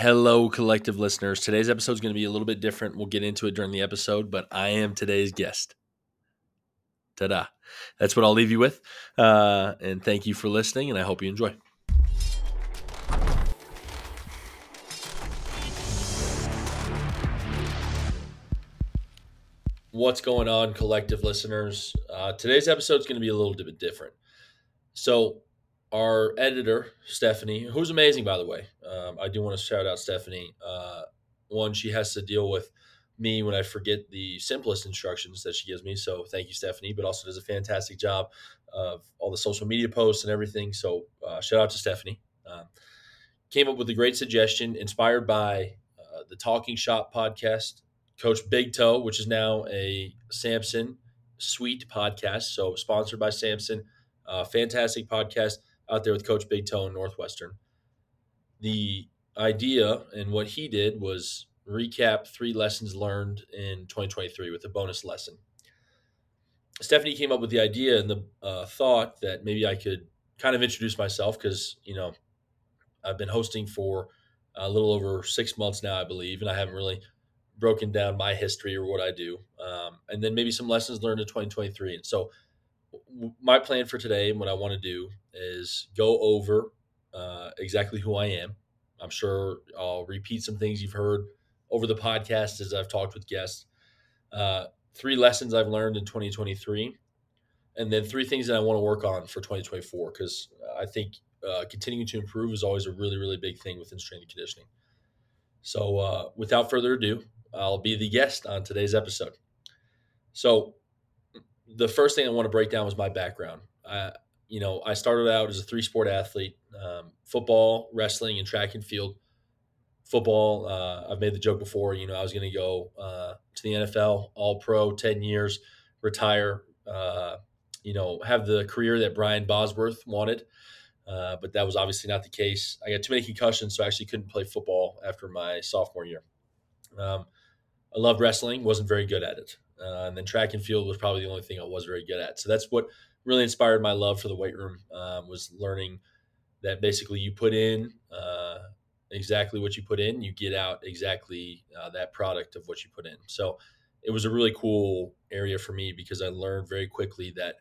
Hello, collective listeners. Today's episode is going to be a little bit different. We'll get into it during the episode, but I am today's guest. Ta da. That's what I'll leave you with. Uh, and thank you for listening, and I hope you enjoy. What's going on, collective listeners? Uh, today's episode is going to be a little bit different. So, our editor Stephanie, who's amazing by the way. Um, I do want to shout out Stephanie. Uh, one, she has to deal with me when I forget the simplest instructions that she gives me. So thank you, Stephanie. But also does a fantastic job of all the social media posts and everything. So uh, shout out to Stephanie. Um, came up with a great suggestion inspired by uh, the Talking Shop podcast. Coach Big Toe, which is now a Samson Suite podcast. So sponsored by Samson. Uh, fantastic podcast out there with Coach Big Toe in Northwestern. The idea and what he did was recap three lessons learned in 2023 with a bonus lesson. Stephanie came up with the idea and the uh, thought that maybe I could kind of introduce myself because, you know, I've been hosting for a little over six months now, I believe, and I haven't really broken down my history or what I do. Um, and then maybe some lessons learned in 2023. And so, my plan for today and what I want to do is go over uh, exactly who I am. I'm sure I'll repeat some things you've heard over the podcast as I've talked with guests. Uh, three lessons I've learned in 2023, and then three things that I want to work on for 2024 because I think uh, continuing to improve is always a really, really big thing within strength and conditioning. So, uh, without further ado, I'll be the guest on today's episode. So, the first thing I want to break down was my background. I, you know, I started out as a three sport athlete: um, football, wrestling, and track and field. Football, uh, I've made the joke before. You know, I was going to go uh, to the NFL, All Pro, ten years, retire. Uh, you know, have the career that Brian Bosworth wanted, uh, but that was obviously not the case. I got too many concussions, so I actually couldn't play football after my sophomore year. Um, I loved wrestling, wasn't very good at it. Uh, and then track and field was probably the only thing I was very good at. So that's what really inspired my love for the weight room um, was learning that basically you put in uh, exactly what you put in, you get out exactly uh, that product of what you put in. So it was a really cool area for me because I learned very quickly that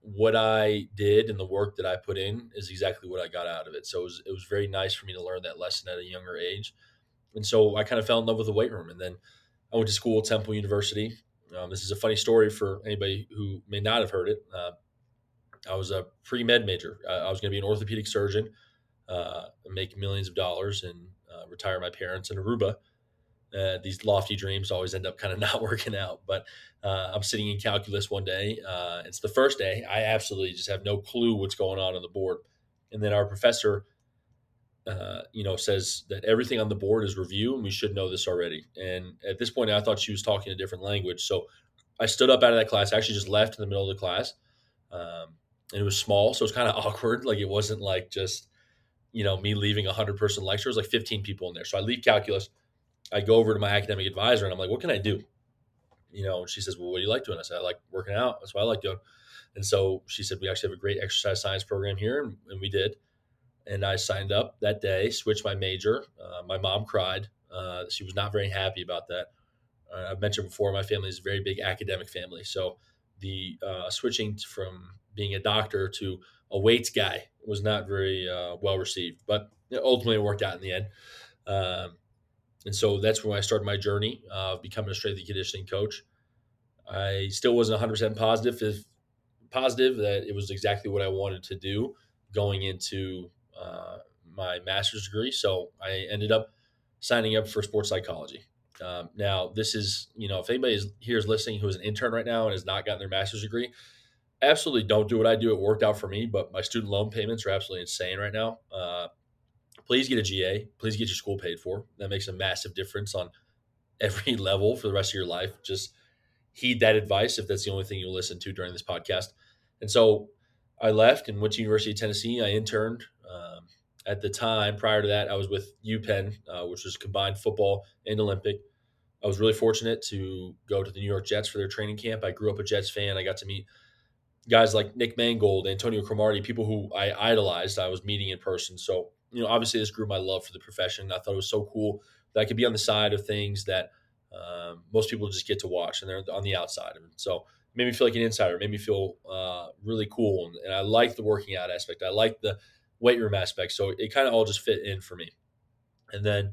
what I did and the work that I put in is exactly what I got out of it. So it was, it was very nice for me to learn that lesson at a younger age. And so I kind of fell in love with the weight room. And then I went to school at Temple University. Um, this is a funny story for anybody who may not have heard it. Uh, I was a pre med major. I was going to be an orthopedic surgeon, uh, make millions of dollars, and uh, retire my parents in Aruba. Uh, these lofty dreams always end up kind of not working out. But uh, I'm sitting in calculus one day. it's the first day. I absolutely just have no clue what's going on on the board. And then our professor uh, you know, says that everything on the board is review, and we should know this already. And at this point, I thought she was talking a different language. So I stood up out of that class. I actually just left in the middle of the class, um, and it was small, so it was kind of awkward. Like it wasn't like just you know me leaving a hundred person lecture. It was like fifteen people in there. So I leave calculus. I go over to my academic advisor, and I'm like, "What can I do?" You know, and she says, "Well, what do you like doing?" I said, "I like working out. That's what I like doing." And so she said, "We actually have a great exercise science program here," and, and we did and I signed up that day, switched my major. Uh, my mom cried. Uh, she was not very happy about that. Uh, I've mentioned before, my family is a very big academic family. So the uh, switching from being a doctor to a weights guy was not very uh, well received, but ultimately it worked out in the end. Um, and so that's when I started my journey of becoming a strength and conditioning coach. I still wasn't 100% positive, if, positive that it was exactly what I wanted to do going into uh, my master's degree. So I ended up signing up for sports psychology. Um, now, this is, you know, if anybody here is listening who is an intern right now and has not gotten their master's degree, absolutely don't do what I do. It worked out for me, but my student loan payments are absolutely insane right now. Uh, please get a GA. Please get your school paid for. That makes a massive difference on every level for the rest of your life. Just heed that advice if that's the only thing you'll listen to during this podcast. And so I left and went to University of Tennessee. I interned um, at the time, prior to that, I was with UPenn, uh, which was combined football and Olympic. I was really fortunate to go to the New York Jets for their training camp. I grew up a Jets fan. I got to meet guys like Nick Mangold, Antonio Cromartie, people who I idolized. I was meeting in person. So you know, obviously this grew my love for the profession. I thought it was so cool that I could be on the side of things that um, most people just get to watch and they're on the outside. So it made me feel like an insider, it made me feel uh, really cool. And, and I like the working out aspect. I like the weight room aspect. So it kind of all just fit in for me. And then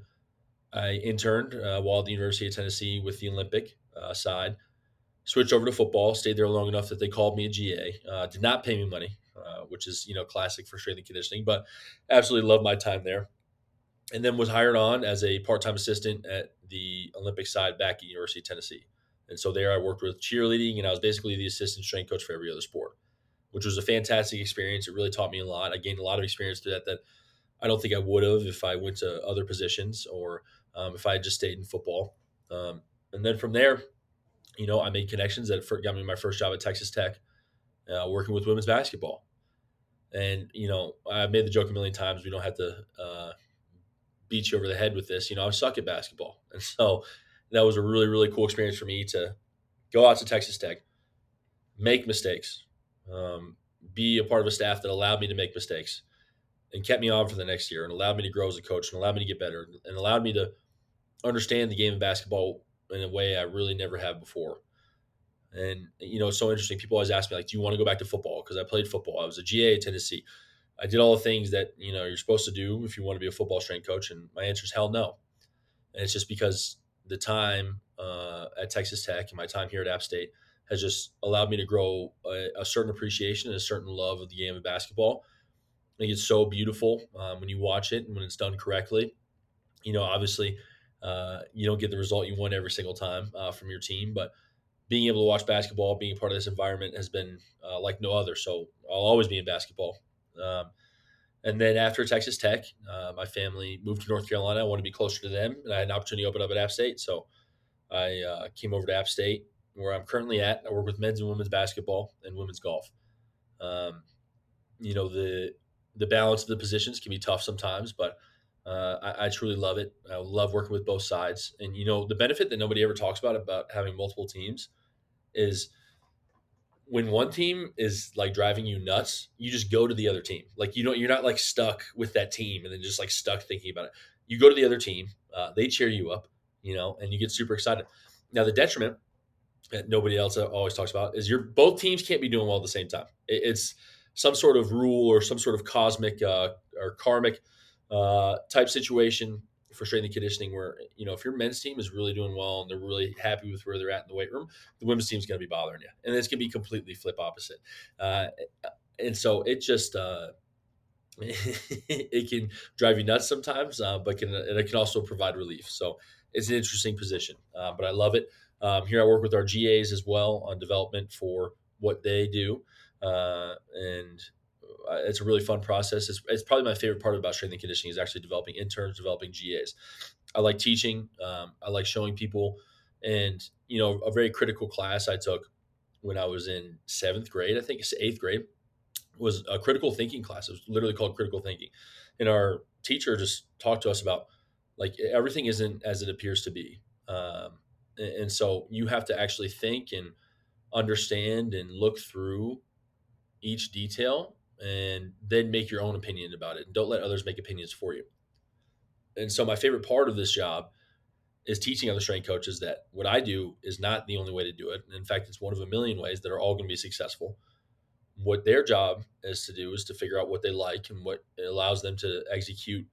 I interned uh, while at the University of Tennessee with the Olympic uh, side. Switched over to football. Stayed there long enough that they called me a GA. Uh, did not pay me money, uh, which is you know classic for strength and conditioning, but absolutely loved my time there. And then was hired on as a part-time assistant at the Olympic side back at University of Tennessee. And so there I worked with cheerleading, and I was basically the assistant strength coach for every other sport, which was a fantastic experience. It really taught me a lot. I gained a lot of experience through that that I don't think I would have if I went to other positions or um, if I had just stayed in football. Um, and then from there, you know, I made connections that got me my first job at Texas Tech, uh, working with women's basketball. And you know, I've made the joke a million times. We don't have to uh, beat you over the head with this. You know, I suck at basketball, and so that was a really really cool experience for me to go out to Texas Tech, make mistakes, um, be a part of a staff that allowed me to make mistakes, and kept me on for the next year, and allowed me to grow as a coach, and allowed me to get better, and allowed me to understand the game of basketball in a way I really never have before. And you know, it's so interesting. People always ask me, like, "Do you want to go back to football?" Because I played football. I was a GA at Tennessee. I did all the things that you know you're supposed to do if you want to be a football strength coach. And my answer is hell no. And it's just because the time uh, at Texas Tech and my time here at App State has just allowed me to grow a, a certain appreciation and a certain love of the game of basketball. I think it's so beautiful um, when you watch it and when it's done correctly. You know, obviously, uh, you don't get the result you want every single time uh, from your team, but being able to watch basketball, being a part of this environment has been uh, like no other. So I'll always be in basketball. Um, and then after Texas Tech, uh, my family moved to North Carolina. I wanted to be closer to them, and I had an opportunity to open up at App State. So I uh, came over to App State, where I'm currently at. I work with men's and women's basketball and women's golf. Um, you know the the balance of the positions can be tough sometimes, but uh, I, I, truly love it. I love working with both sides. And you know, the benefit that nobody ever talks about about having multiple teams is when one team is like driving you nuts, you just go to the other team. Like you don't, you're not like stuck with that team and then just like stuck thinking about it. You go to the other team, uh, they cheer you up, you know, and you get super excited. Now the detriment that nobody else always talks about is your both teams can't be doing well at the same time. It, it's some sort of rule or some sort of cosmic uh, or karmic uh, type situation for strength and conditioning where you know if your men's team is really doing well and they're really happy with where they're at in the weight room the women's team is going to be bothering you. And it's going to be completely flip opposite. Uh, and so it just uh, it can drive you nuts sometimes uh, but can it can also provide relief. So it's an interesting position uh, but i love it um, here i work with our GAs as well on development for what they do uh, and uh, it's a really fun process. It's, it's, probably my favorite part about strength and conditioning is actually developing interns, developing GAs. I like teaching. Um, I like showing people, and you know, a very critical class I took when I was in seventh grade, I think it's eighth grade, was a critical thinking class. It was literally called critical thinking, and our teacher just talked to us about like everything isn't as it appears to be, um, and, so you have to actually think and understand and look through each detail and then make your own opinion about it. And don't let others make opinions for you. And so, my favorite part of this job is teaching other strength coaches that what I do is not the only way to do it. In fact, it's one of a million ways that are all going to be successful. What their job is to do is to figure out what they like and what allows them to execute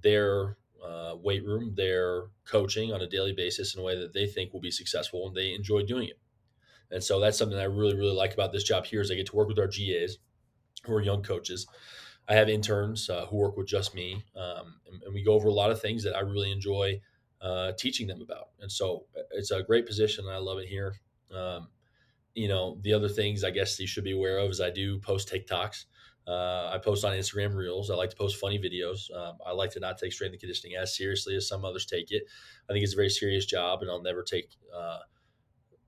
their uh, weight room, their coaching on a daily basis in a way that they think will be successful and they enjoy doing it. And so that's something I really, really like about this job here is I get to work with our GAs who are young coaches. I have interns uh, who work with just me, um, and, and, we go over a lot of things that I really enjoy uh, teaching them about. And so uh, it's a great position, and I love it here. Um, you know, the other things I guess you should be aware of is I do post TikToks. Uh, I post on Instagram Reels. I like to post funny videos. Um, I like to not take strength and conditioning as seriously as some others take it. I think it's a very serious job, and I'll never take uh,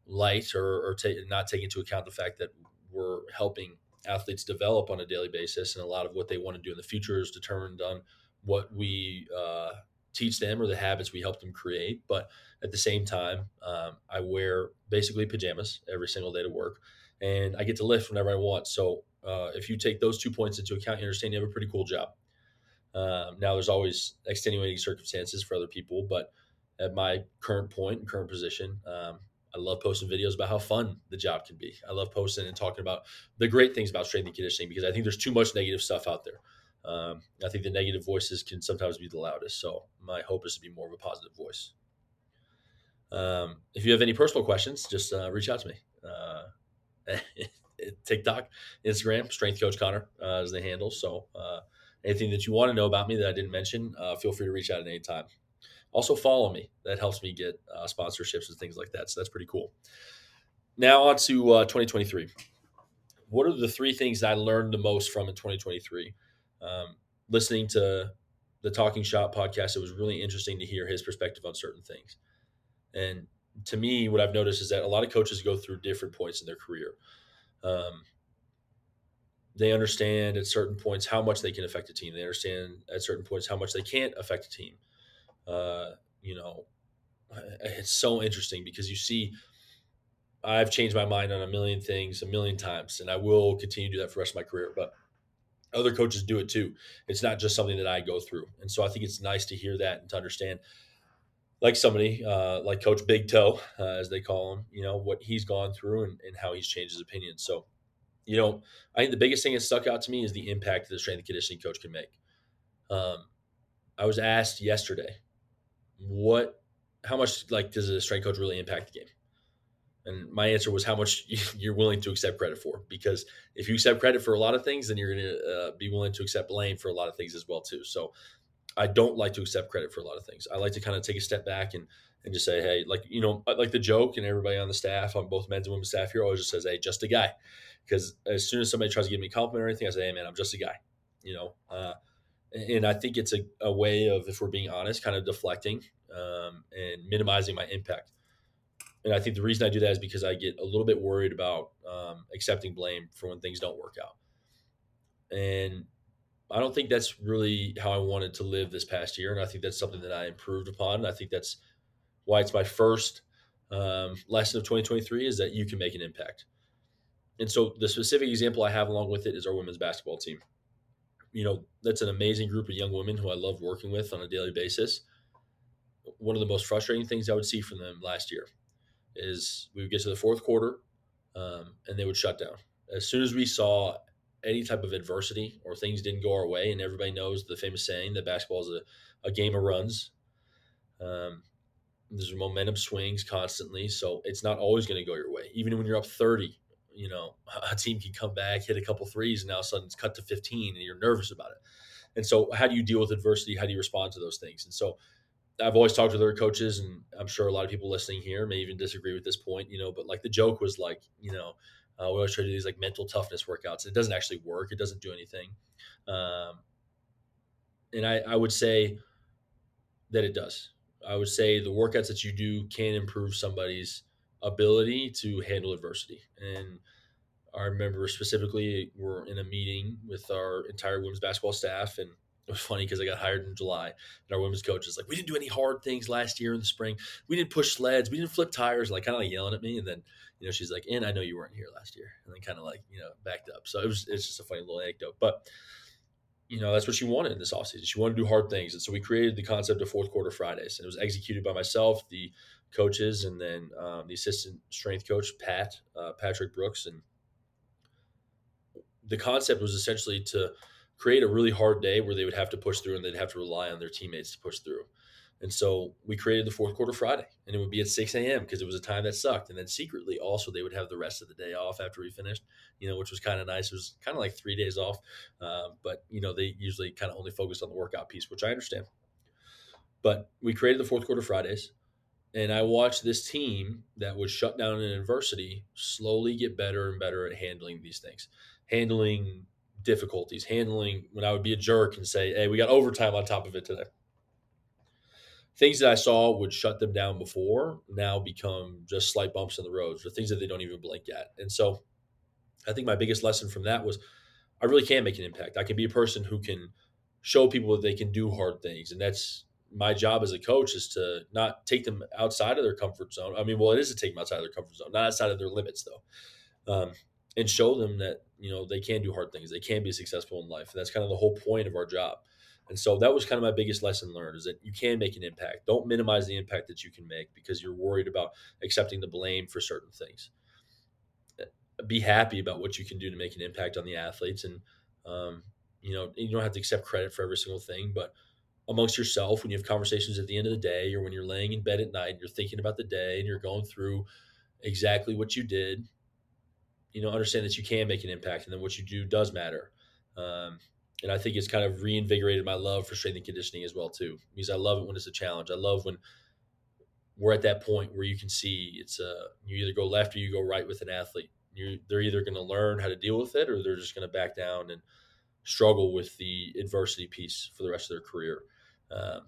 light or, or take, not take into account the fact that we're helping athletes develop on a daily basis, and a lot of what they want to do in the future is determined on what we uh, teach them or the habits we help them create. But at the same time, um, I wear basically pajamas every single day to work, and I get to lift whenever I want. So uh, if you take those two points into account, you understand you have a pretty cool job. Um, now, there's always extenuating circumstances for other people, but at my current point and current position, um, I love posting videos about how fun the job can be. I love posting and talking about the great things about strength and conditioning because I think there's too much negative stuff out there. Um, I think the negative voices can sometimes be the loudest. So my hope is to be more of a positive voice. Um, if you have any personal questions, just uh, reach out to me. Uh, TikTok, Instagram, Strength Coach Connor uh, is the handle. So uh, anything that you want to know about me that I didn't mention, uh, feel free to reach out at any time. Also, follow me. That helps me get uh, sponsorships and things like that. So that's pretty cool. Now, on to 2023. What are the three things that I learned the most from in 2023? Um, listening to the Talking Shop podcast, it was really interesting to hear his perspective on certain things. And to me, what I've noticed is that a lot of coaches go through different points in their career. Um, they understand at certain points how much they can affect a team. They understand at certain points how much they can't affect a team. Uh, you know, it's so interesting because you see, I've changed my mind on a million things a million times, and I will continue to do that for the rest of my career. But other coaches do it too. It's not just something that I go through. And so I think it's nice to hear that and to understand, like somebody uh, like Coach Big Toe, uh, as they call him, you know, what he's gone through and, and how he's changed his opinion. So, you know, I think the biggest thing that stuck out to me is the impact that the strength and conditioning coach can make. Um, I was asked yesterday, what, how much like does a strength coach really impact the game? And my answer was how much you're willing to accept credit for. Because if you accept credit for a lot of things, then you're going to uh, be willing to accept blame for a lot of things as well too. So I don't like to accept credit for a lot of things. I like to kind of take a step back and and just say, hey, like you know, like the joke, and everybody on the staff, on both men's and women's staff here, always just says, hey, just a guy. Because as soon as somebody tries to give me a compliment or anything, I say, hey, man, I'm just a guy. You know, uh, and I think it's a, a way of, if we're being honest, kind of deflecting um, and minimizing my impact and I think the reason I do that is because I get a little bit worried about um, accepting blame for when things don't work out. And I don't think that's really how I wanted to live this past year. And I think that's something that I improved upon. I think that's why it's my first um, lesson of 2023 is that you can make an impact. And so the specific example I have along with it is our women's basketball team. You know, that's an amazing group of young women who I love working with on a daily basis. One of the most frustrating things I would see from them last year is we would get to the fourth quarter um, and they would shut down. As soon as we saw any type of adversity or things didn't go our way, and everybody knows the famous saying that basketball is a, a game of runs. Um, there's momentum swings constantly, so it's not always going to go your way. Even when you're up 30, you know, a team can come back, hit a couple threes, and now all of a sudden it's cut to 15, and you're nervous about it. And so, how do you deal with adversity? How do you respond to those things? And so, I've always talked to other coaches, and I'm sure a lot of people listening here may even disagree with this point, you know. But like the joke was like, you know, uh, we always try to do these like mental toughness workouts. It doesn't actually work. It doesn't do anything. Um, and I, I would say that it does. I would say the workouts that you do can improve somebody's ability to handle adversity. And I remember specifically, we're in a meeting with our entire women's basketball staff, and it was funny because I got hired in July, and our women's coach is like, "We didn't do any hard things last year in the spring. We didn't push sleds. We didn't flip tires." Like kind of like yelling at me, and then you know she's like, "And I know you weren't here last year," and then kind of like you know backed up. So it was it's just a funny little anecdote, but you know that's what she wanted in this offseason. She wanted to do hard things, and so we created the concept of fourth quarter Fridays, and it was executed by myself, the coaches, and then um, the assistant strength coach Pat uh, Patrick Brooks, and the concept was essentially to create a really hard day where they would have to push through and they'd have to rely on their teammates to push through. And so we created the fourth quarter Friday, and it would be at 6 a.m. because it was a time that sucked. And then secretly, also, they would have the rest of the day off after we finished, you know, which was kind of nice. It was kind of like three days off, um, but, you know, they usually kind of only focus on the workout piece, which I understand. But we created the fourth quarter Fridays, and I watched this team that was shut down in adversity slowly get better and better at handling these things, handling difficulties handling when I would be a jerk and say, "Hey, we got overtime on top of it today." Things that I saw would shut them down before now become just slight bumps in the roads or things that they don't even blink at. And so, I think my biggest lesson from that was I really can make an impact. I can be a person who can show people that they can do hard things, and that's my job as a coach is to not take them outside of their comfort zone. I mean, well, it is to take them outside of their comfort zone, not outside of their limits, though, um, and show them that you know they can do hard things they can be successful in life and that's kind of the whole point of our job And so that was kind of my biggest lesson learned is that you can make an impact. Don't minimize the impact that you can make because you're worried about accepting the blame for certain things. Be happy about what you can do to make an impact on the athletes. And, um, you know, you don't have to accept credit for every single thing, but amongst yourself, when you have conversations at the end of the day or when you're laying in bed at night, and you're thinking about the day and you're going through exactly what you did, you know, understand that you can make an impact and then what you do does matter. Um, and I think it's kind of reinvigorated my love for strength and conditioning as well too, because I love it when it's a challenge. I love when we're at that point where you can see it's a you either go left or you go right with an athlete. You they're either going to learn how to deal with it or they're just going to back down and struggle with the adversity piece for the rest of their career. Um,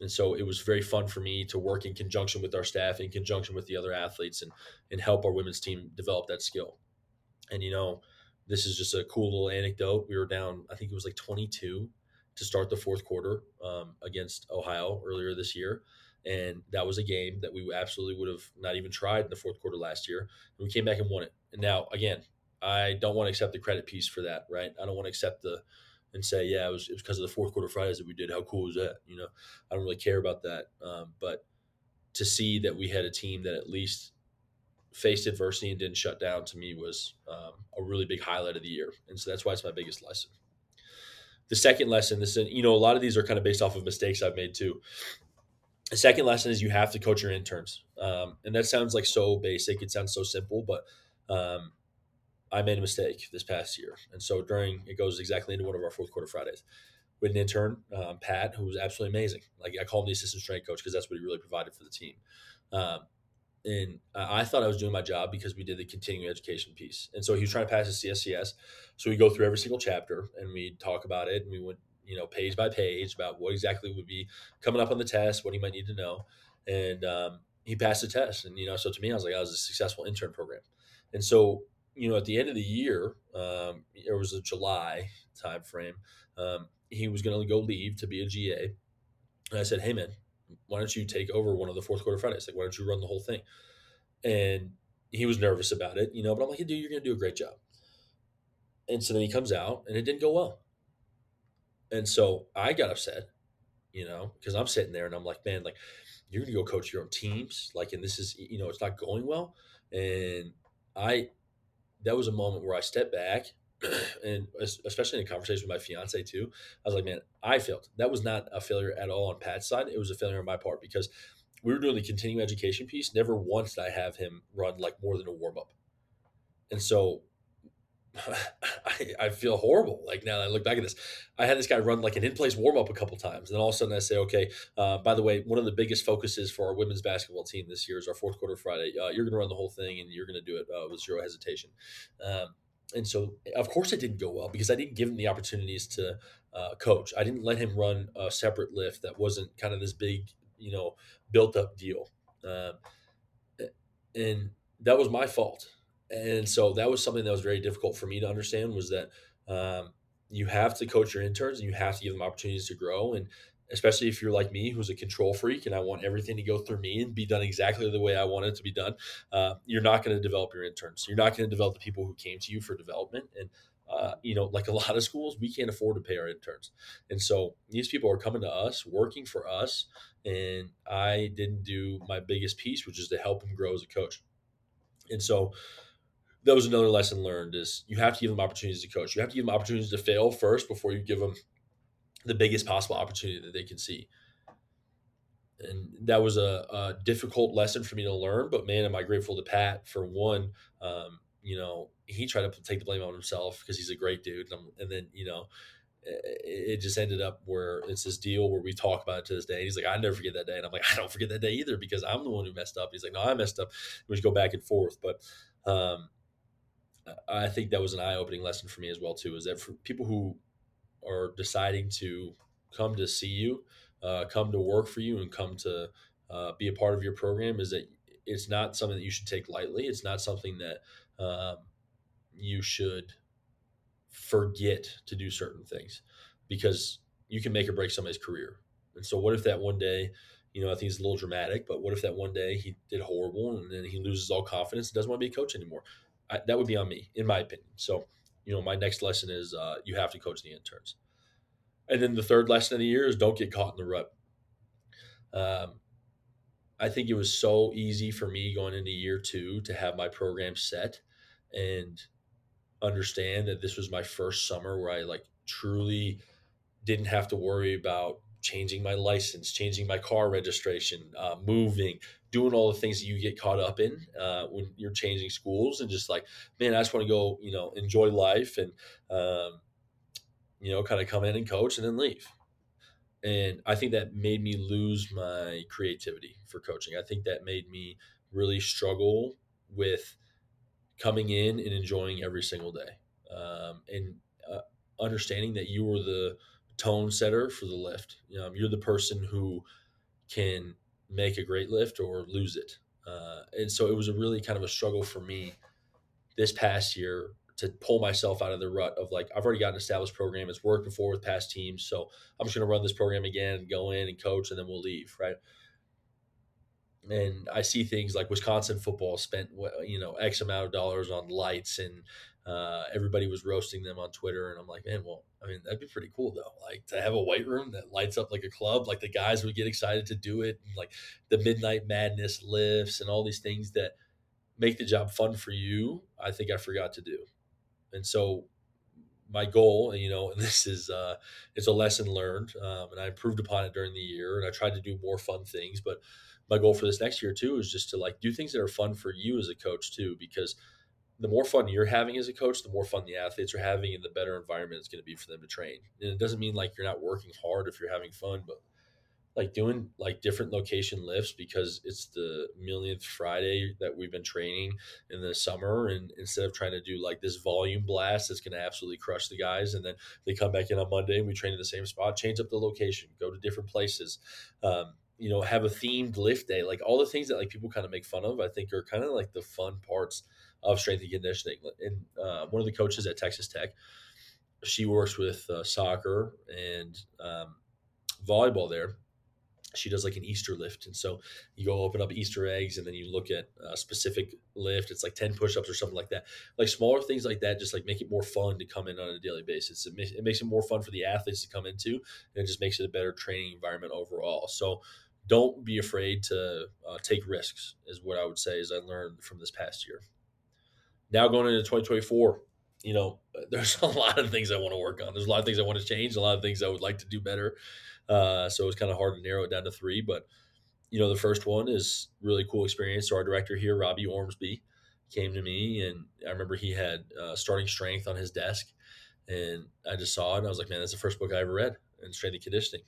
and so it was very fun for me to work in conjunction with our staff, in conjunction with the other athletes, and and help our women's team develop that skill. And you know, this is just a cool little anecdote. We were down, I think it was like 22 to start the fourth quarter um, against Ohio earlier this year. And that was a game that we absolutely would have not even tried in the fourth quarter last year. And we came back and won it. And now, again, I don't want to accept the credit piece for that, right? I don't want to accept the and say, yeah, it was, it was because of the fourth quarter Fridays that we did. How cool was that? You know, I don't really care about that. Um, but to see that we had a team that at least faced adversity and didn't shut down to me was um, a really big highlight of the year. And so that's why it's my biggest lesson. The second lesson, this is, you know, a lot of these are kind of based off of mistakes I've made too. The second lesson is you have to coach your interns. Um, and that sounds like so basic. It sounds so simple, but um, I made a mistake this past year. And so during, it goes exactly into one of our fourth quarter Fridays with an intern, um, Pat, who was absolutely amazing. Like I call him the assistant strength coach because that's what he really provided for the team. Um, and I thought I was doing my job because we did the continuing education piece. And so he was trying to pass his CSCS. So we go through every single chapter and we talk about it and we went, you know, page by page about what exactly would be coming up on the test, what he might need to know. And um, he passed the test. And, you know, so to me, I was like, I was a successful intern program. And so, you know, at the end of the year, um, it was a July time frame. Um, he was going to go leave to be a GA. And I said, hey, man, why don't you take over one of the fourth quarter Fridays? Like, why don't you run the whole thing? And he was nervous about it, you know, but I'm like, dude, you're going to do a great job. And so then he comes out and it didn't go well. And so I got upset, you know, because I'm sitting there and I'm like, man, like, you're going to go coach your own teams. Like, and this is, you know, it's not going well. And I, that was a moment where I stepped back and especially in a conversation with my fiance too, I was like, man, I failed. That was not a failure at all on Pat's side. It was a failure on my part because we were doing the continuing education piece. Never once did I have him run like more than a warm up. And so I, I, feel horrible. Like now that I look back at this, I had this guy run like an in place warm up a couple times. And then all of a sudden I say, okay, uh, by the way, one of the biggest focuses for our women's basketball team this year is our fourth quarter Friday. Uh, you're going to run the whole thing and you're going to do it uh, with zero hesitation. Um, and so of course it didn't go well because I didn't give him the opportunities to uh, coach. I didn't let him run a separate lift that wasn't kind of this big, you know, built up deal. Um, and that was my fault. And so that was something that was very difficult for me to understand was that um, you have to coach your interns and you have to give them opportunities to grow. And especially if you're like me, who's a control freak, and I want everything to go through me and be done exactly the way I want it to be done, uh, you're not going to develop your interns. You're not going to develop the people who came to you for development. And uh, you know, like a lot of schools, we can't afford to pay our interns, and so these people are coming to us, working for us, and I didn't do my biggest piece, which is to help them grow as a coach. And so that was another lesson learned: is you have to give them opportunities to coach. You have to give them opportunities to fail first before you give them the biggest possible opportunity that they can see. And that was a, a, difficult lesson for me to learn, but man, am I grateful to Pat for one. Um, you know, he tried to take the blame on himself because he's a great dude, and, and then you know, it, just ended up where it's this deal where we talk about it to this day. And He's like, I never forget that day, and I'm like, I don't forget that day either because I'm the one who messed up. He's like, No, I messed up. We just go back and forth, but um, I think that was an eye opening lesson for me as well too. Is that for people who are deciding to come to see you, uh, come to work for you, and come to uh, be a part of your program is that it's not something that you should take lightly. It's not something that um, you should forget to do certain things because you can make or break somebody's career. And so, what if that one day, you know, I think it's a little dramatic, but what if that one day he did horrible and then he loses all confidence and doesn't want to be a coach anymore? I, that would be on me, in my opinion. So, you know, my next lesson is uh, you have to coach the interns. And then the third lesson of the year is don't get caught in the rut. Um, I think it was so easy for me going into year two to have my program set and understand that this was my first summer where I like truly didn't have to worry about changing my license, changing my car registration, uh, moving, doing all the things that you get caught up in uh, when you're changing schools, and just like, man, I just want to go, you know, enjoy life and, um, you know, kind of come in and coach and then leave. And I think that made me lose my creativity for coaching. I think that made me really struggle with coming in and enjoying every single day um, and uh, understanding that you were the tone setter for the lift. Um, you're the person who can make a great lift or lose it. Uh, and so it was a really kind of a struggle for me this past year to pull myself out of the rut of like I've already got an established program. It's worked before with past teams, so I'm just going to run this program again and go in and coach, and then we'll leave, right? And I see things like Wisconsin football spent you know X amount of dollars on lights, and uh, everybody was roasting them on Twitter, and I'm like, man, well, I mean, that'd be pretty cool though. Like to have a white room that lights up like a club, like the guys would get excited to do it, and like the midnight madness lifts and all these things that make the job fun for you. I think I forgot to do. And so my goal, you know, and this is uh, it's a lesson learned, um, and I improved upon it during the year, and I tried to do more fun things. But my goal for this next year too is just to like do things that are fun for you as a coach too, because the more fun you're having as a coach, the more fun the athletes are having, and the better environment it's going to be for them to train. And it doesn't mean like you're not working hard if you're having fun, but like doing like different location lifts because it's the millionth Friday that we've been training in the summer. And instead of trying to do like this volume blast that's going to absolutely crush the guys, and then they come back in on Monday and we train in the same spot, change up the location, go to different places. Um, you know, have a themed lift day, like all the things that like people kind of make fun of, I think are kind of like the fun parts of strength and conditioning. And uh, one of the coaches at Texas Tech, she works with uh, soccer and um, volleyball there she does like an Easter lift. And so you go open up Easter eggs and then you look at a specific lift. It's like 10 push-ups or something like that. Like smaller things like that, just like make it more fun to come in on a daily basis. It, makes, it makes it more fun for the athletes to come into and it just makes it a better training environment overall. So don't be afraid to uh, take risks is what I would say as I learned from this past year. Now going into 2024, you know, there's a lot of things I want to work on. There's a lot of things I want to change, a lot of things I would like to do better. Uh, so it's kind of hard to narrow it down to three. But, you know, the first one is really cool experience. So our director here, Robbie Ormsby, came to me and I remember he had uh, starting strength on his desk. And I just saw it and I was like, man, that's the first book I ever read in strength and conditioning.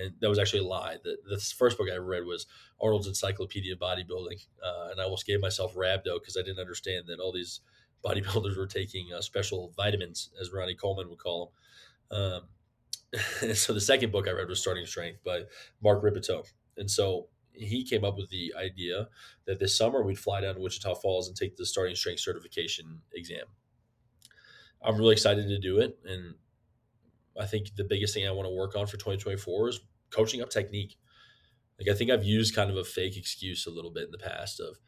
And that was actually a lie. The, the first book I ever read was Arnold's Encyclopedia of Bodybuilding. Uh, and I almost gave myself rhabdo because I didn't understand that all these bodybuilders were taking uh, special vitamins, as Ronnie Coleman would call them. Um, so the second book I read was Starting Strength by Mark Rippetoe. And so he came up with the idea that this summer we'd fly down to Wichita Falls and take the Starting Strength certification exam. I'm really excited to do it. And I think the biggest thing I want to work on for 2024 is coaching up technique. Like I think I've used kind of a fake excuse a little bit in the past of,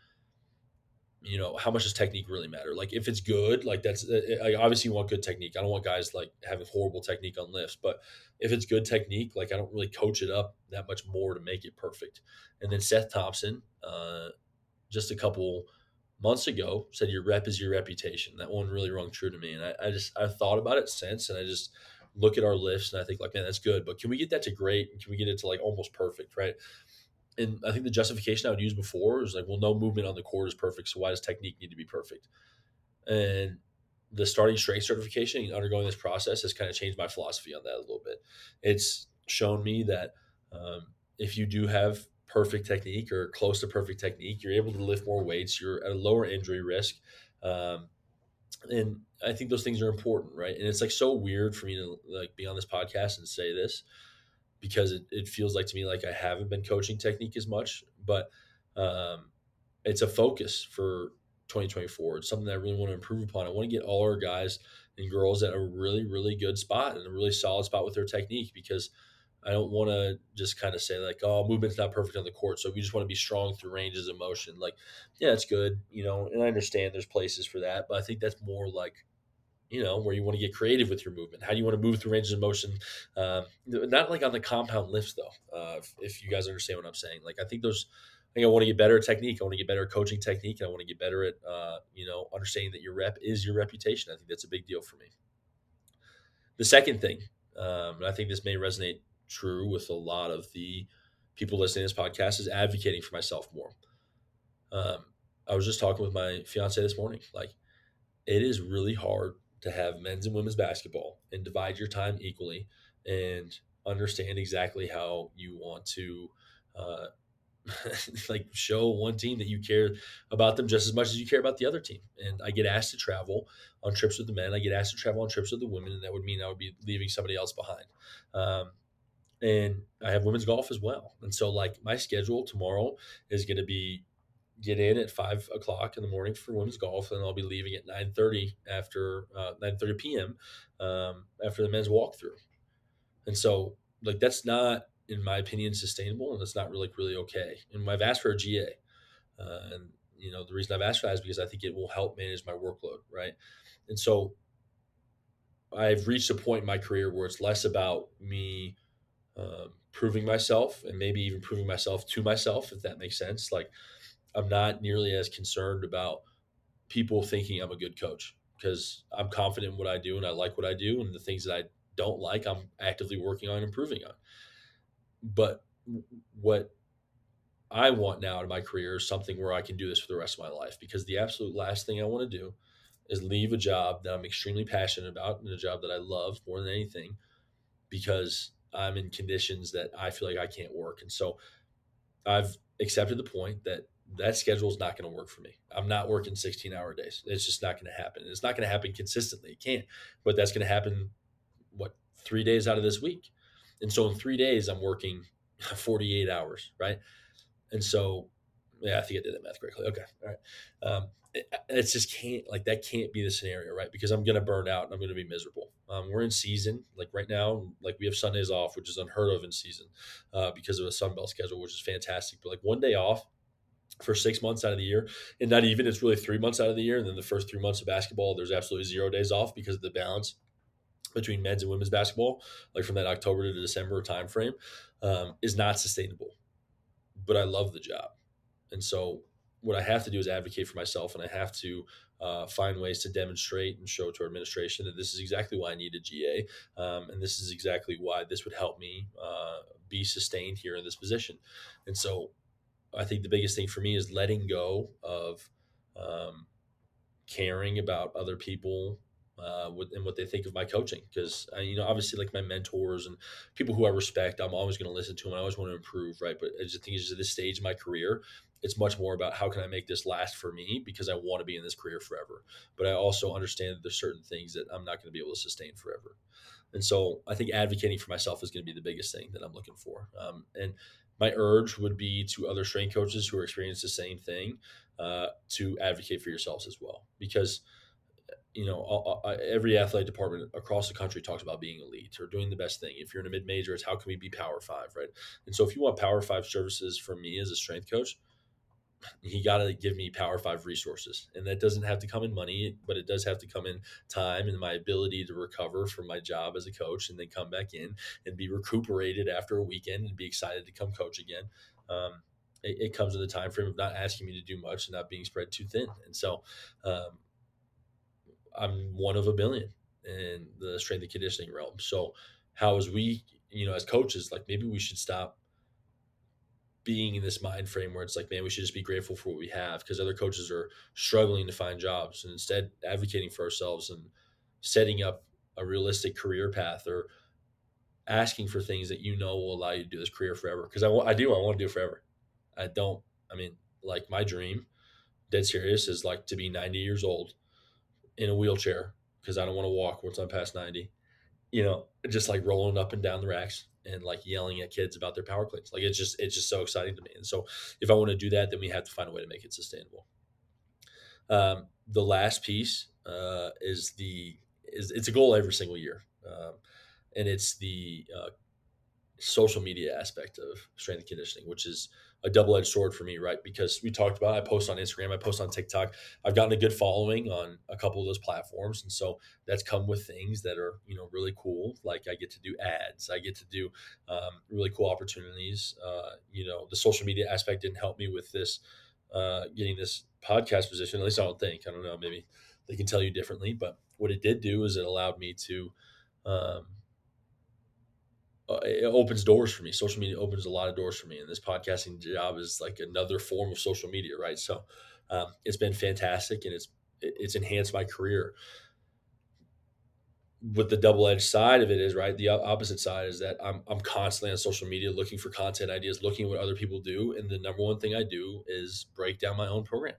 you know how much does technique really matter? Like if it's good like that's uh, uh, i obviously want good technique. I don't want guys like having horrible technique on lifts but if it's good technique like i don't really coach it up that much more to make it perfect. And then seth thompson uh, just a couple months ago said your rep is your reputation. That one really rung true to me and I, I just i've thought about it since and i just look at our lifts and i think like man that's good but can we get that to great can we get it to like almost perfect right and I think the justification I would use before is like, well, no movement on the court is perfect, so why does technique need to be perfect? And the starting strength certification and undergoing this process has kind of changed my philosophy on that a little bit. It's shown me that um, if you do have perfect technique or close to perfect technique, you're able to lift more weights. You're at a lower injury risk, um, and I think those things are important, right? And it's like so weird for me to like be on this podcast and say this, because it, it feels like to me like I haven't been coaching technique as much, but um, it's a focus for 2024. It's something that I really want to improve upon. I want to get all our guys and girls at a really, really good spot and a really solid spot with their technique because I don't want to just kind of say like, oh, movement's not perfect on the court, so we just want to be strong through ranges of motion. Like, yeah, it's good, you know, and I understand there's places for that, but I think that's more like you know, where you want to get creative with your movement. How do you want to move through ranges of motion? Um, not like on the compound lifts though. Uh, if, if, you guys understand what I'm saying, like I think those. I think I want to get better at technique. I want to get better at coaching technique. And I want to get better at, uh, you know, understanding that your rep is your reputation. I think that's a big deal for me. The second thing, um, and I think this may resonate true with a lot of the people listening to this podcast, is advocating for myself more. Um, I was just talking with my fiance this morning. Like, it is really hard to have men's and women's basketball and divide your time equally and understand exactly how you want to uh, like show one team that you care about them just as much as you care about the other team. And I get asked to travel on trips with the men. I get asked to travel on trips with the women, and that would mean I would be leaving somebody else behind. Um, and I have women's golf as well. And so, like my schedule tomorrow is going to be get in at five o'clock in the morning for women's golf, and I'll be leaving at nine thirty after uh, nine thirty p.m. Um, after the men's walkthrough. And so, like that's not, in my opinion, sustainable, and it's not really really okay. And I've asked for a GA, uh, and you know the reason I've asked for that is because I think it will help manage my workload, right? And so, I've reached a point in my career where it's less about me. Um, proving myself and maybe even proving myself to myself if that makes sense like I'm not nearly as concerned about people thinking I'm a good coach because I'm confident in what I do and I like what I do and the things that I don't like I'm actively working on improving on. But what I want now in my career is something where I can do this for the rest of my life because the absolute last thing I want to do is leave a job that I'm extremely passionate about and a job that I love more than anything because I'm in conditions that I feel like I can't work. And so I've accepted the point that that schedule is not going to work for me. I'm not working 16 hour days. It's just not going to happen. It's not going to happen consistently. It can't, but that's going to happen, what, three days out of this week. And so in three days, I'm working 48 hours, right? And so, yeah, I think I did that math correctly. Okay. All right. Um, it's just can't, like, that can't be the scenario, right? Because I'm to burn out and I'm to be miserable. Um, we're in season. Like right now, like we have Sundays off, which is unheard of in season uh, because of a Sunbelt schedule, which is fantastic. But like one day off, for six months out of the year. And not even, it's really three months out of the year. And then the first three months of basketball, there's absolutely zero days off because of the balance between men's and women's basketball, like from that October to December timeframe, um, is not sustainable. But I love the job. And so what I have to do is advocate for myself and I have to uh, find ways to demonstrate and show to our administration that this is exactly why I need a GA. Um, and this is exactly why this would help me uh, be sustained here in this position. And so I think the biggest thing for me is letting go of um, caring about other people uh, and what they think of my coaching. Because you know, obviously, like my mentors and people who I respect, I'm always going to listen to them. I always want to improve, right? But I just think it's at this stage of my career, it's much more about how can I make this last for me because I want to be in this career forever. But I also understand that there's certain things that I'm not going to be able to sustain forever. And so I think advocating for myself is going to be the biggest thing that I'm looking for. Um, and my urge would be to other strength coaches who are experiencing the same thing uh, to advocate for yourselves as well because you know every athletic department across the country talks about being elite or doing the best thing if you're in a mid-major it's how can we be power five right and so if you want power five services from me as a strength coach he got to give me power five resources. And that doesn't have to come in money but it does have to come in time and my ability to recover from my job as a coach and then come back in and be recuperated after a weekend and be excited to come coach again. Um, it, it, comes in the time frame of not asking me to do much and not being spread too thin. And so um, i'm one of a billion in the strength and conditioning realm. So how as we you know as coaches like maybe we should stop being in this mind frame where it's like, man, we should just be grateful for what we have because other coaches are struggling to find jobs and instead advocating for ourselves and setting up a realistic career path or asking for things that you know will allow you to do this career forever. Because I, I do, I want to do it forever. I don't, I mean, like my dream, dead serious, is like to be 90 years old in a wheelchair because I don't want to walk once I'm past 90, you know, just like rolling up and down the racks and like yelling at kids about their power cleans. Like it's just it's just so exciting to me. And so if I want to do that, then we have to find a way to make it sustainable. Um, the last piece uh, is the is it's a goal every single year, um, and it's the uh, social media aspect of strength and conditioning, which is a double edged sword for me, right? Because we talked about, I post on Instagram, I post on TikTok. I've gotten a good following on a couple of those platforms, and so that's come with things that are you know really cool. Like I get to do ads, I get to do um, really cool opportunities. Uh, you know, the social media aspect didn't help me with this uh, getting this podcast position. At least I don't think. I don't know. Maybe they can tell you differently, but what it did do is it allowed me to. Um, uh, it opens doors for me. Social media opens a lot of doors for me, and this podcasting job is like another form of social media, right? So um, it's been fantastic, and it's it's enhanced my career. With the double edged side of it is right. The opposite side is that I'm I'm constantly on social media looking for content ideas, looking at what other people do, and the number one thing I do is break down my own program.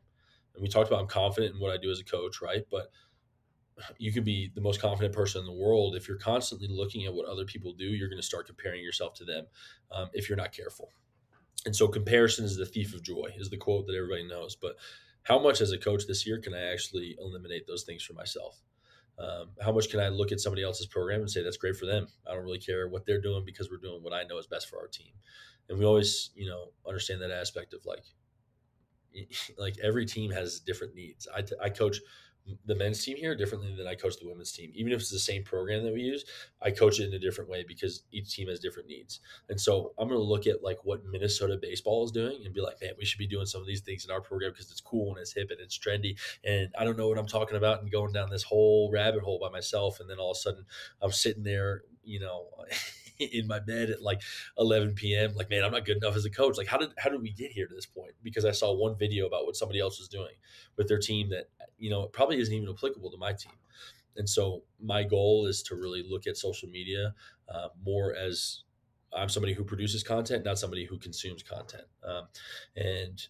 And we talked about I'm confident in what I do as a coach, right? But you could be the most confident person in the world. If you're constantly looking at what other people do you're going to start comparing yourself to them um, if you're not careful. And so comparison is the thief of joy is the quote that everybody knows. But how much as a coach this year can i actually eliminate those things for myself? Um, how much can i look at somebody else's program and say that's great for them. I don't really care what they're doing because we're doing what i know is best for our team. And we always you know understand that aspect of like like every team has different needs. I, I coach the men's team here differently than I coach the women's team. Even if it's the same program that we use, I coach it in a different way because each team has different needs. And so I'm going to look at like what Minnesota baseball is doing and be like, man, we should be doing some of these things in our program because it's cool and it's hip and it's trendy. And I don't know what I'm talking about and going down this whole rabbit hole by myself. And then all of a sudden I'm sitting there, you know, in my bed at like 11 p.m. Like, man, I'm not good enough as a coach. Like, how did how did we get here to this point? Because I saw one video about what somebody else was doing with their team that you know probably isn't even applicable to my team. And so my goal is to really look at social media uh, more as I'm somebody who produces content, not somebody who consumes content. Um, and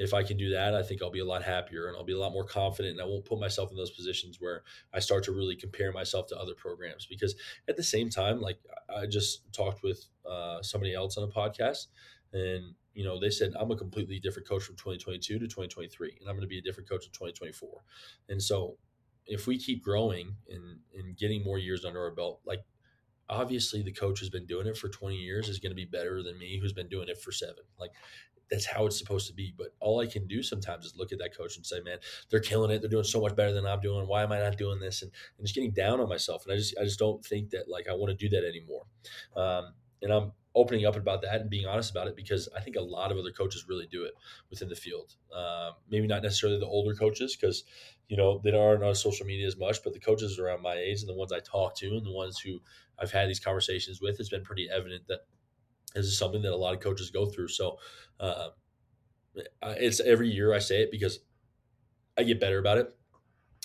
if I can do that, I think I'll be a lot happier and I'll be a lot more confident and I won't put myself in those positions where I start to really compare myself to other programs. Because at the same time, like I just talked with uh, somebody else on a podcast and you know they said i'm a completely different coach from 2022 to 2023 and i'm going to be a different coach in 2024 and so if we keep growing and and getting more years under our belt like obviously the coach who's been doing it for 20 years is going to be better than me who's been doing it for seven like that's how it's supposed to be. But all I can do sometimes is look at that coach and say, man, they're killing it. They're doing so much better than I'm doing. Why am I not doing this? And, and just getting down on myself. And I just, I just don't think that like I want to do that anymore. Um, and I'm opening up about that and being honest about it because I think a lot of other coaches really do it within the field. Um, maybe not necessarily the older coaches because you know they aren't on social media as much, but the coaches around my age and the ones I talk to and the ones who I've had these conversations with, it's been pretty evident that this is something that a lot of coaches go through. So uh, it's every year I say it because I get better about it.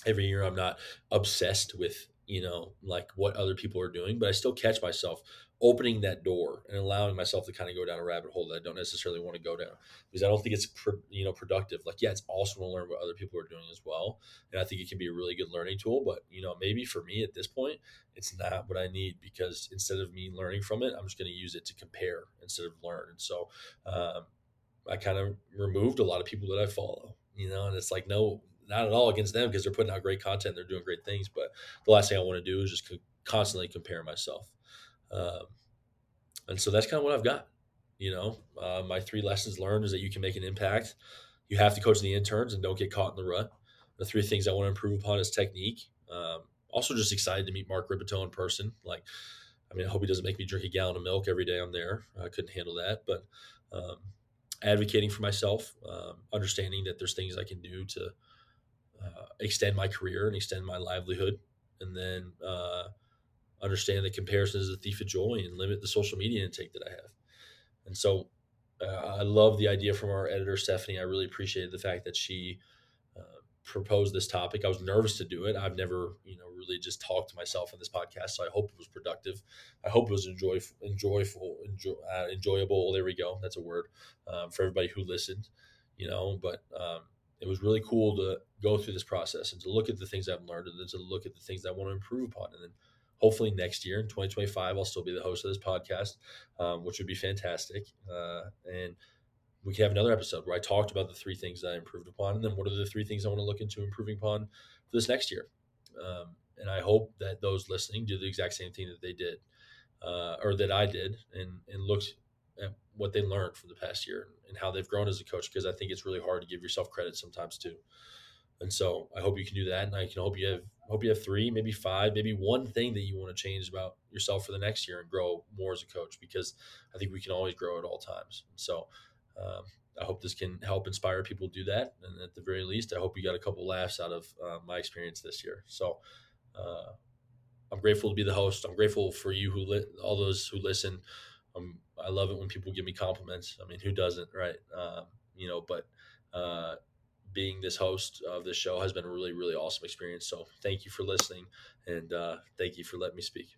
Every year I'm not obsessed with you know like what other people are doing, but I still catch myself opening that door and allowing myself to kind of go down a rabbit hole that I don't necessarily want to go down because I don't think it's you know productive. Like yeah, it's awesome to learn what other people are doing as well, and I think it can be a really good learning tool. But you know maybe for me at this point, it's not what I need because instead of me learning from it, I'm just going to use it to compare instead of learn. And so um, I kind of removed a lot of people that I follow, you know, and it's like no, not at all against them because they're putting out great content, they're doing great things. But the last thing I want to do is just co- constantly compare myself. Um, and so that's kind of what I've got. You know, uh, my three lessons learned is that you can make an impact. You have to coach the interns and don't get caught in the rut. The three things I want to improve upon is technique. Um, also, just excited to meet Mark Rippetoe in person. Like, I mean, I hope he doesn't make me drink a gallon of milk every day I'm there. I couldn't handle that. But um, advocating for myself, um, understanding that there's things I can do to uh, extend my career and extend my livelihood, and then uh, understand that comparison is a thief of joy and limit the social media intake that I have. And so uh, I love the idea from our editor, Stephanie. I really appreciated the fact that she proposed this topic. I was nervous to do it. I've never, you know, really just talked to myself in this podcast. So I hope it was productive. I hope it was enjoy, enjoyable, enjoy, uh, enjoyable. There we go. That's a word um, for everybody who listened, you know, but um, it was really cool to go through this process and to look at the things I've learned and then to look at the things I want to improve upon. And then hopefully next year in 2025 i'll still be the host of this podcast um, which would be fantastic uh, and we can have another episode where i talked about the three things that i improved upon and then what are the three things i want to look into improving upon for this next year um, and i hope that those listening do the exact same thing that they did uh, or that I did, and and looked at what they learned from the past year and how they've grown as a coach. Because I think it's really hard to give yourself credit sometimes too. And so I hope you can do that, and I can hope you have hope you have three, maybe five, maybe one thing that you want to change about yourself for the next year and grow more as a coach. Because I think we can always grow at all times. So um, I hope this can help inspire people to do that, and at the very least, I hope you got a couple laughs out of uh, my experience this year. So. Uh, I'm grateful to be the host. I'm grateful for you who li- all those who listen. Um, I love it when people give me compliments. I mean, who doesn't, right? Um, you know, but uh, being this host of this show has been a really, really awesome experience. So thank you for listening, and uh, thank you for letting me speak.